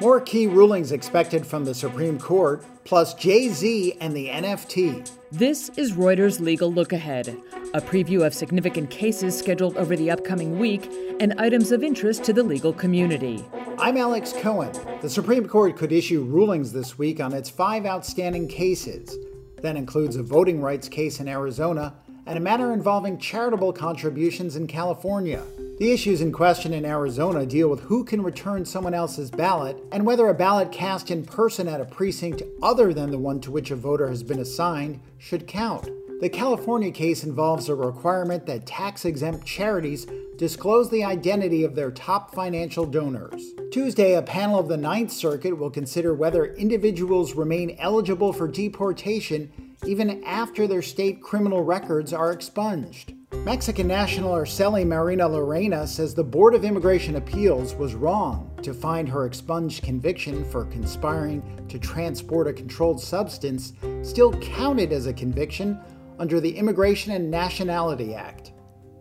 More key rulings expected from the Supreme Court, plus Jay Z and the NFT. This is Reuters Legal Look Ahead, a preview of significant cases scheduled over the upcoming week and items of interest to the legal community. I'm Alex Cohen. The Supreme Court could issue rulings this week on its five outstanding cases. That includes a voting rights case in Arizona and a matter involving charitable contributions in California. The issues in question in Arizona deal with who can return someone else's ballot and whether a ballot cast in person at a precinct other than the one to which a voter has been assigned should count. The California case involves a requirement that tax exempt charities disclose the identity of their top financial donors. Tuesday, a panel of the Ninth Circuit will consider whether individuals remain eligible for deportation even after their state criminal records are expunged. Mexican national Araceli Marina Lorena says the Board of Immigration Appeals was wrong to find her expunged conviction for conspiring to transport a controlled substance still counted as a conviction under the Immigration and Nationality Act.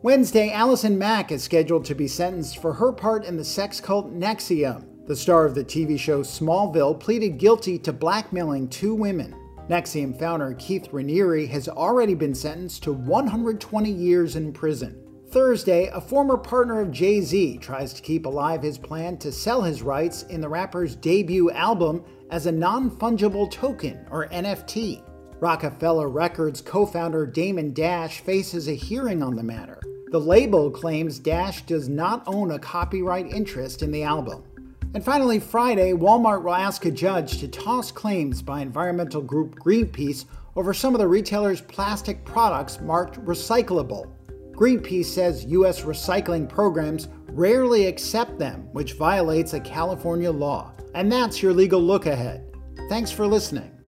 Wednesday, Allison Mack is scheduled to be sentenced for her part in the sex cult NXIVM. The star of the TV show Smallville pleaded guilty to blackmailing two women. NXIVM founder Keith Raniere has already been sentenced to 120 years in prison. Thursday, a former partner of Jay Z tries to keep alive his plan to sell his rights in the rapper's debut album as a non fungible token, or NFT. Roc-A-Fella Records co founder Damon Dash faces a hearing on the matter. The label claims Dash does not own a copyright interest in the album. And finally, Friday, Walmart will ask a judge to toss claims by environmental group Greenpeace over some of the retailer's plastic products marked recyclable. Greenpeace says U.S. recycling programs rarely accept them, which violates a California law. And that's your legal look ahead. Thanks for listening.